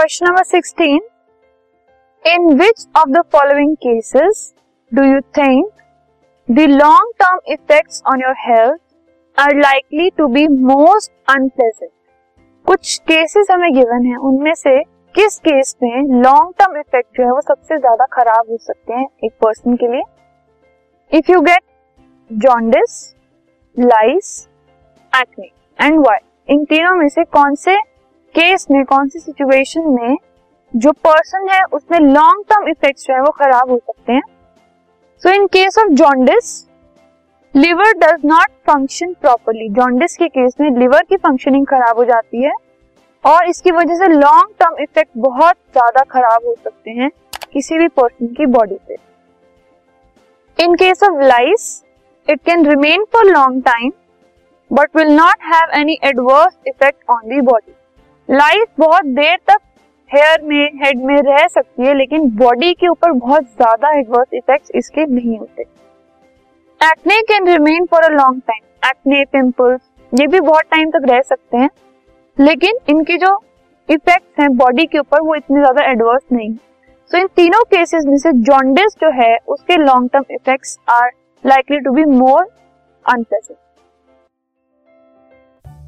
Question number sixteen in which of the following cases do you think the long term effects on your health are likely to be most unpleasant कुछ cases हमें given है। उनमें से किस case में long term effect जो है वो सबसे ज़्यादा खराब हो सकते हैं एक पर्सन के लिए? If you get jaundice lice acne and Y इन तीनों में से कौन से केस में, कौन सी सिचुएशन में जो पर्सन है, उसमें लॉन्ग टर्म इफेक्ट्स जो है, वो खराब हो सकते हैं। So in case of jaundice liver does not function properly jaundice के केस में लिवर की फंक्शनिंग खराब हो जाती है और इसकी वजह से लॉन्ग टर्म इफ़ेक्ट बहुत ज़्यादा खराब हो सकते हैं किसी भी पर्सन की बॉडी पे। In case of lice it can remain for long time but will not have any adverse effect on the body life बहुत देर तक हेयर में हेड में रह सकती है लेकिन बॉडी के ऊपर बहुत ज़्यादा एडवर्स इफेक्ट्स इसके नहीं होते। Acne can remain for a long time acne pimples ये भी बहुत टाइम तक रह सकते हैं। लेकिन इनके जो इफेक्ट्स हैं बॉडी के ऊपर वो इतने ज़्यादा एडवर्स नहीं। सो so, इन तीनों केसेस में से जॉन्डिस जो है उसके long term effects are likely to be more unpleasant